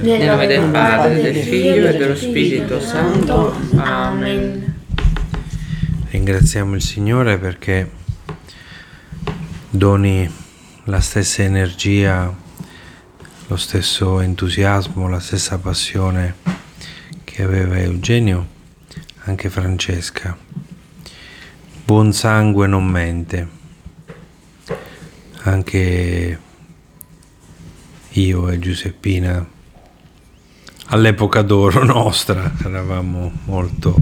Nel nome del Padre, del Figlio e dello Spirito Santo. Amen. Ringraziamo il Signore perché doni la stessa energia, lo stesso entusiasmo, la stessa passione che aveva Eugenio, anche Francesca. Buon sangue non mente. Anche io e Giuseppina all'epoca d'oro nostra eravamo molto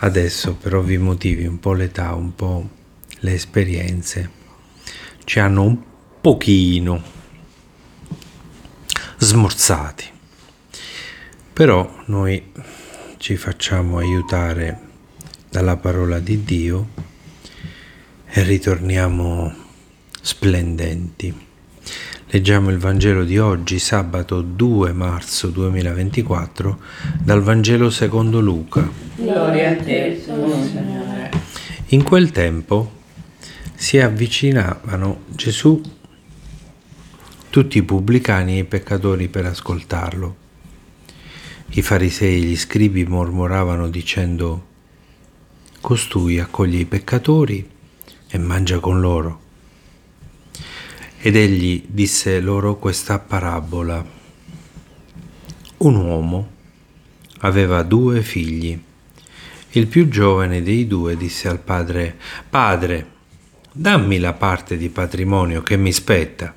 adesso per ovvi motivi un po' l'età un po' le esperienze ci hanno un pochino smorzati. Però noi ci facciamo aiutare dalla parola di Dio e ritorniamo splendenti Leggiamo il Vangelo di oggi, sabato 2 marzo 2024, dal Vangelo secondo Luca. Gloria a te, Signore. In quel tempo si avvicinavano Gesù, tutti i pubblicani e i peccatori per ascoltarlo. I farisei e gli scribi mormoravano dicendo, Costui accoglie i peccatori e mangia con loro. Ed egli disse loro questa parabola. Un uomo aveva due figli. Il più giovane dei due disse al padre, Padre, dammi la parte di patrimonio che mi spetta.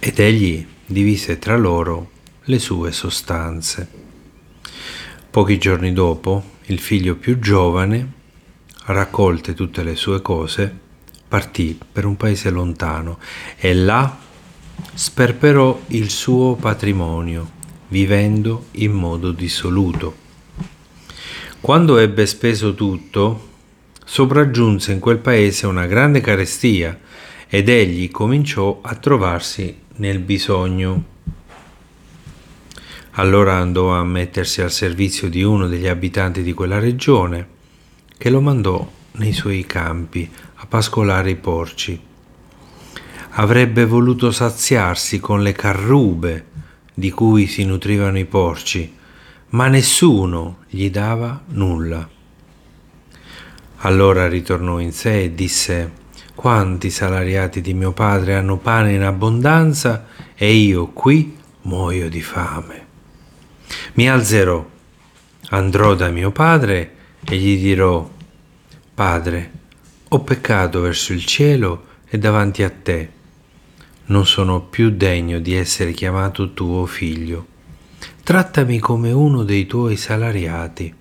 Ed egli divise tra loro le sue sostanze. Pochi giorni dopo, il figlio più giovane, raccolte tutte le sue cose, partì per un paese lontano e là sperperò il suo patrimonio, vivendo in modo dissoluto. Quando ebbe speso tutto, sopraggiunse in quel paese una grande carestia ed egli cominciò a trovarsi nel bisogno. Allora andò a mettersi al servizio di uno degli abitanti di quella regione, che lo mandò nei suoi campi a pascolare i porci. Avrebbe voluto saziarsi con le carrube di cui si nutrivano i porci, ma nessuno gli dava nulla. Allora ritornò in sé e disse, quanti salariati di mio padre hanno pane in abbondanza e io qui muoio di fame. Mi alzerò, andrò da mio padre e gli dirò, Padre, ho peccato verso il cielo e davanti a te. Non sono più degno di essere chiamato tuo figlio. Trattami come uno dei tuoi salariati.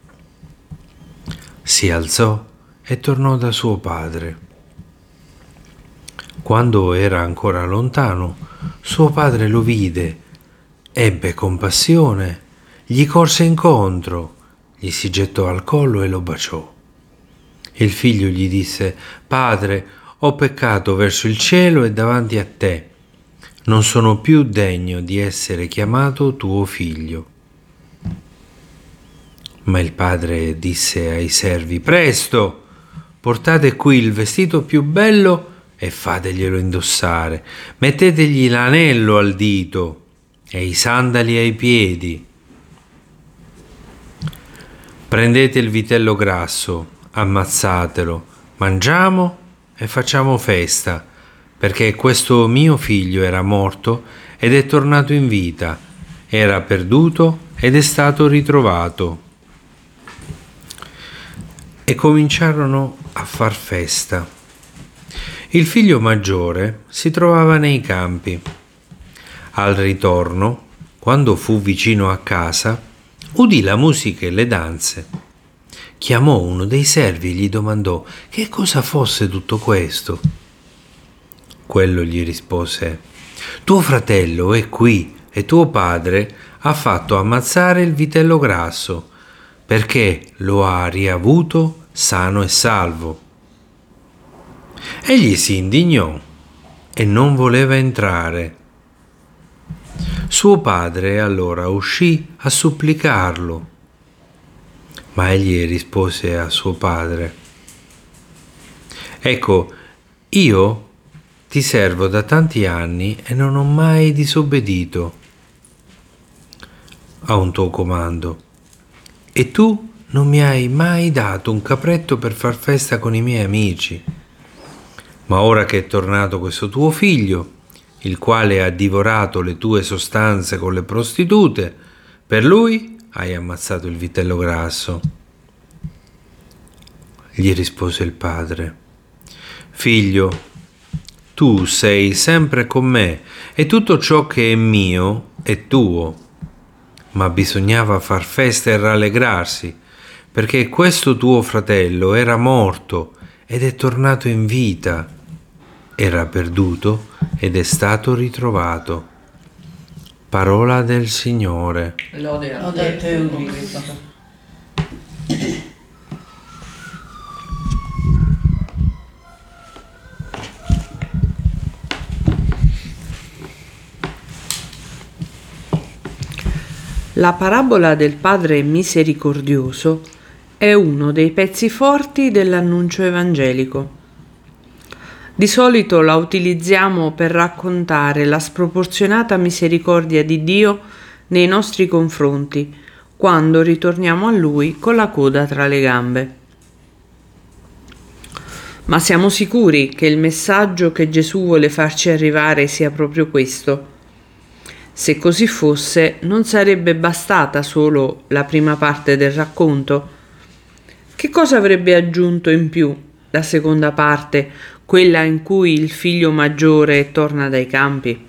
Si alzò e tornò da suo padre. Quando era ancora lontano, suo padre lo vide, ebbe compassione, gli corse incontro, gli si gettò al collo e lo baciò. Il figlio gli disse, Padre, ho peccato verso il cielo e davanti a te. Non sono più degno di essere chiamato tuo figlio. Ma il padre disse ai servi, Presto, portate qui il vestito più bello e fateglielo indossare. Mettetegli l'anello al dito e i sandali ai piedi. Prendete il vitello grasso ammazzatelo, mangiamo e facciamo festa, perché questo mio figlio era morto ed è tornato in vita, era perduto ed è stato ritrovato. E cominciarono a far festa. Il figlio maggiore si trovava nei campi. Al ritorno, quando fu vicino a casa, udì la musica e le danze chiamò uno dei servi e gli domandò che cosa fosse tutto questo. Quello gli rispose, tuo fratello è qui e tuo padre ha fatto ammazzare il vitello grasso perché lo ha riavuto sano e salvo. Egli si indignò e non voleva entrare. Suo padre allora uscì a supplicarlo ma egli rispose a suo padre, Ecco, io ti servo da tanti anni e non ho mai disobbedito a un tuo comando. E tu non mi hai mai dato un capretto per far festa con i miei amici. Ma ora che è tornato questo tuo figlio, il quale ha divorato le tue sostanze con le prostitute, per lui hai ammazzato il vitello grasso. Gli rispose il padre, Figlio, tu sei sempre con me e tutto ciò che è mio è tuo. Ma bisognava far festa e rallegrarsi, perché questo tuo fratello era morto ed è tornato in vita, era perduto ed è stato ritrovato. Parola del Signore. Lode a Lode te, Cristo. La parabola del Padre misericordioso è uno dei pezzi forti dell'annuncio evangelico. Di solito la utilizziamo per raccontare la sproporzionata misericordia di Dio nei nostri confronti, quando ritorniamo a Lui con la coda tra le gambe. Ma siamo sicuri che il messaggio che Gesù vuole farci arrivare sia proprio questo? Se così fosse, non sarebbe bastata solo la prima parte del racconto? Che cosa avrebbe aggiunto in più la seconda parte, quella in cui il figlio maggiore torna dai campi?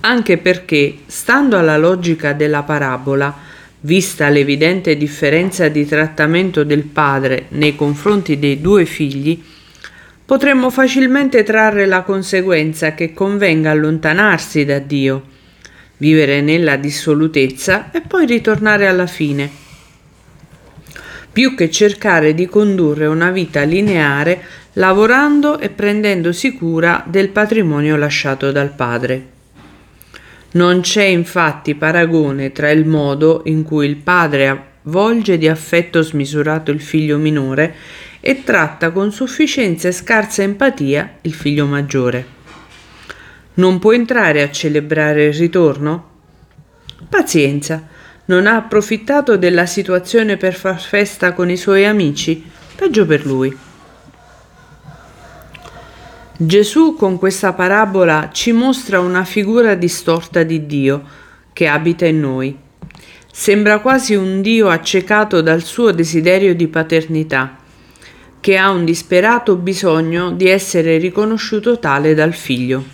Anche perché, stando alla logica della parabola, vista l'evidente differenza di trattamento del padre nei confronti dei due figli, potremmo facilmente trarre la conseguenza che convenga allontanarsi da Dio, vivere nella dissolutezza e poi ritornare alla fine, più che cercare di condurre una vita lineare lavorando e prendendosi cura del patrimonio lasciato dal padre. Non c'è infatti paragone tra il modo in cui il padre avvolge di affetto smisurato il figlio minore e tratta con sufficienza e scarsa empatia il figlio maggiore. Non può entrare a celebrare il ritorno? Pazienza, non ha approfittato della situazione per far festa con i suoi amici? Peggio per lui. Gesù con questa parabola ci mostra una figura distorta di Dio che abita in noi. Sembra quasi un Dio accecato dal suo desiderio di paternità che ha un disperato bisogno di essere riconosciuto tale dal figlio,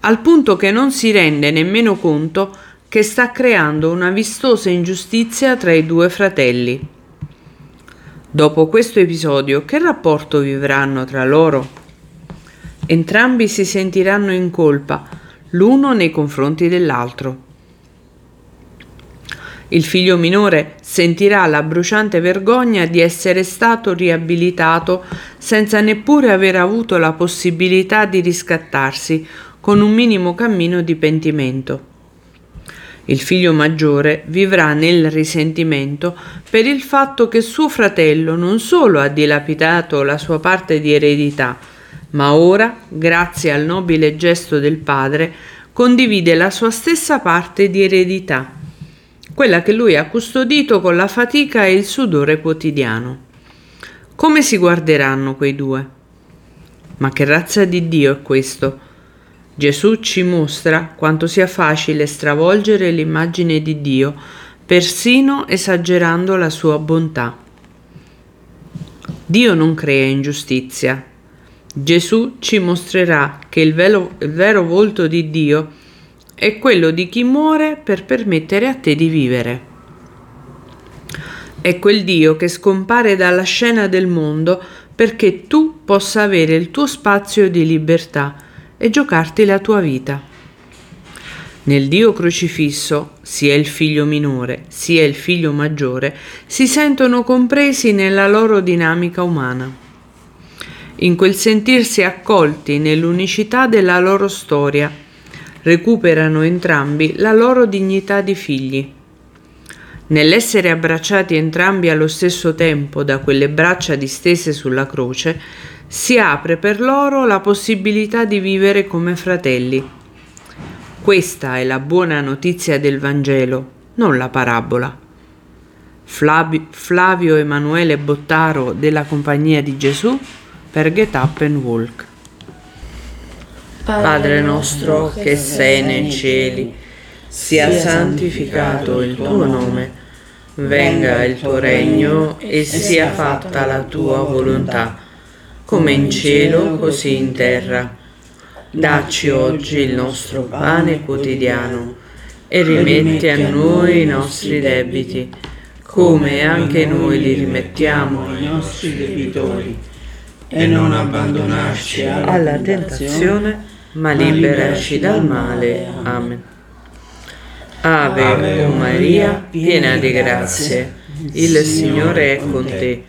al punto che non si rende nemmeno conto che sta creando una vistosa ingiustizia tra i due fratelli. Dopo questo episodio, che rapporto vivranno tra loro? Entrambi si sentiranno in colpa, l'uno nei confronti dell'altro. Il figlio minore sentirà la bruciante vergogna di essere stato riabilitato senza neppure aver avuto la possibilità di riscattarsi con un minimo cammino di pentimento. Il figlio maggiore vivrà nel risentimento per il fatto che suo fratello non solo ha dilapidato la sua parte di eredità, ma ora, grazie al nobile gesto del padre, condivide la sua stessa parte di eredità quella che lui ha custodito con la fatica e il sudore quotidiano. Come si guarderanno quei due? Ma che razza di Dio è questo? Gesù ci mostra quanto sia facile stravolgere l'immagine di Dio, persino esagerando la sua bontà. Dio non crea ingiustizia. Gesù ci mostrerà che il, velo, il vero volto di Dio è quello di chi muore per permettere a te di vivere. È quel Dio che scompare dalla scena del mondo perché tu possa avere il tuo spazio di libertà e giocarti la tua vita. Nel Dio crocifisso, sia il figlio minore sia il figlio maggiore si sentono compresi nella loro dinamica umana. In quel sentirsi accolti nell'unicità della loro storia, recuperano entrambi la loro dignità di figli. Nell'essere abbracciati entrambi allo stesso tempo da quelle braccia distese sulla croce, si apre per loro la possibilità di vivere come fratelli. Questa è la buona notizia del Vangelo, non la parabola. Flavio, Emanuele Bottaro della Compagnia di Gesù per Get Up and Walk. Padre nostro che sei nei cieli, sia santificato il tuo nome venga il tuo regno e sia fatta la tua volontà, come in cielo così in terra. Dacci oggi il nostro pane quotidiano e rimetti a noi i nostri debiti, come anche noi li rimettiamo ai nostri debitori. E non abbandonarci alla tentazione, ma liberaci dal male. Amen. Ave, o Maria, piena di grazie, il Signore è con te.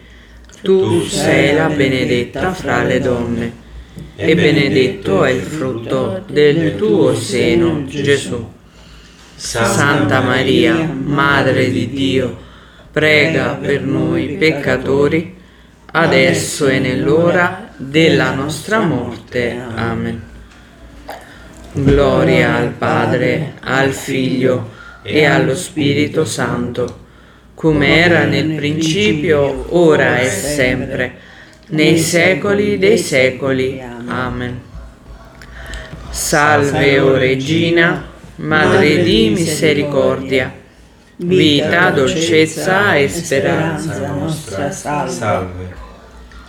Tu sei la benedetta fra le donne, e benedetto è il frutto del tuo seno, Gesù. Santa Maria, Madre di Dio, prega per noi peccatori, adesso e nell'ora della nostra morte. Amen. Gloria al Padre, al Figlio e allo Spirito Santo, come era nel principio, ora e sempre, nei secoli dei secoli. Amen. Salve, o Regina, Madre di misericordia, vita, dolcezza e speranza nostra, salve.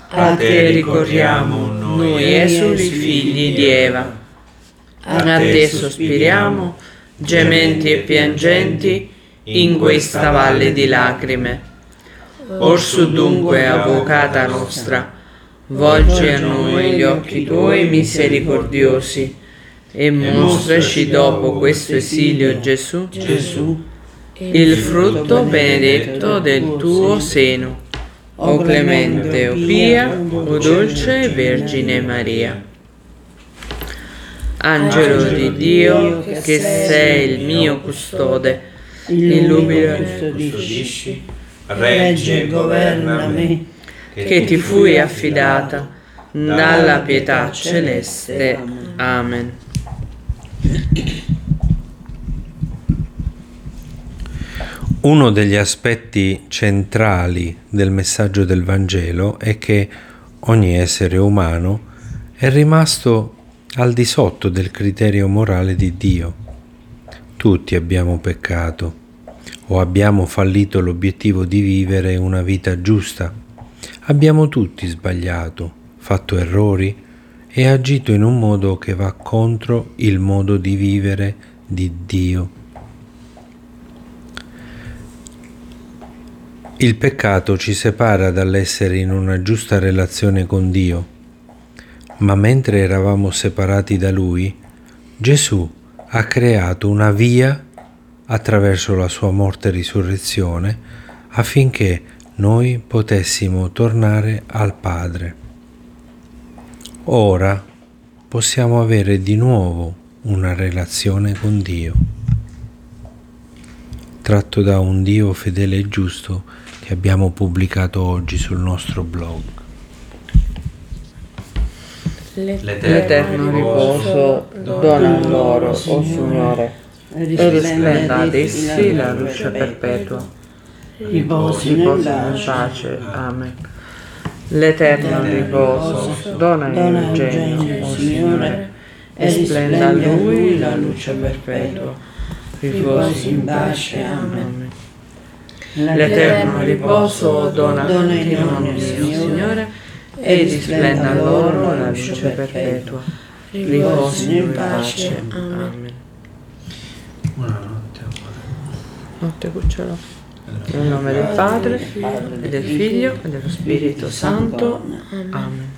A te ricorriamo noi esuli figli di Eva. A te sospiriamo, gementi e piangenti, in questa valle di lacrime. Orsu dunque, avvocata nostra, volgi a noi gli occhi tuoi misericordiosi e mostraci dopo questo esilio Gesù, Gesù, il frutto benedetto del tuo seno. O clemente, o pia, o dolce Vergine Maria. Angelo di Dio, che sei il mio custode, illumina e custodisci, regge e governa me, che ti fui affidata dalla pietà celeste. Amen. Uno degli aspetti centrali del messaggio del Vangelo è che ogni essere umano è rimasto al di sotto del criterio morale di Dio. Tutti abbiamo peccato o abbiamo fallito l'obiettivo di vivere una vita giusta. Abbiamo tutti sbagliato, fatto errori e agito in un modo che va contro il modo di vivere di Dio. Il peccato ci separa dall'essere in una giusta relazione con Dio ma mentre eravamo separati da Lui, Gesù ha creato una via attraverso la sua morte e risurrezione affinché noi potessimo tornare al Padre. Ora possiamo avere di nuovo una relazione con Dio, tratto da un Dio fedele e giusto che abbiamo pubblicato oggi sul nostro blog l'eterno riposo dona loro, o oh Signore, e risplenda ad essi la luce perpetua. Riposi in pace. Amen. L'eterno riposo dona il genio, o oh Signore, e risplenda a Lui la luce perpetua. Riposi in pace. Amen. L'eterno riposo dona nome mio, Signore, e risplenda loro la luce perpetua. Riposi in pace. Amen. Buonanotte. Notte cucciolo. Nel nome del Padre, e del Figlio, e dello Spirito Santo. Amen.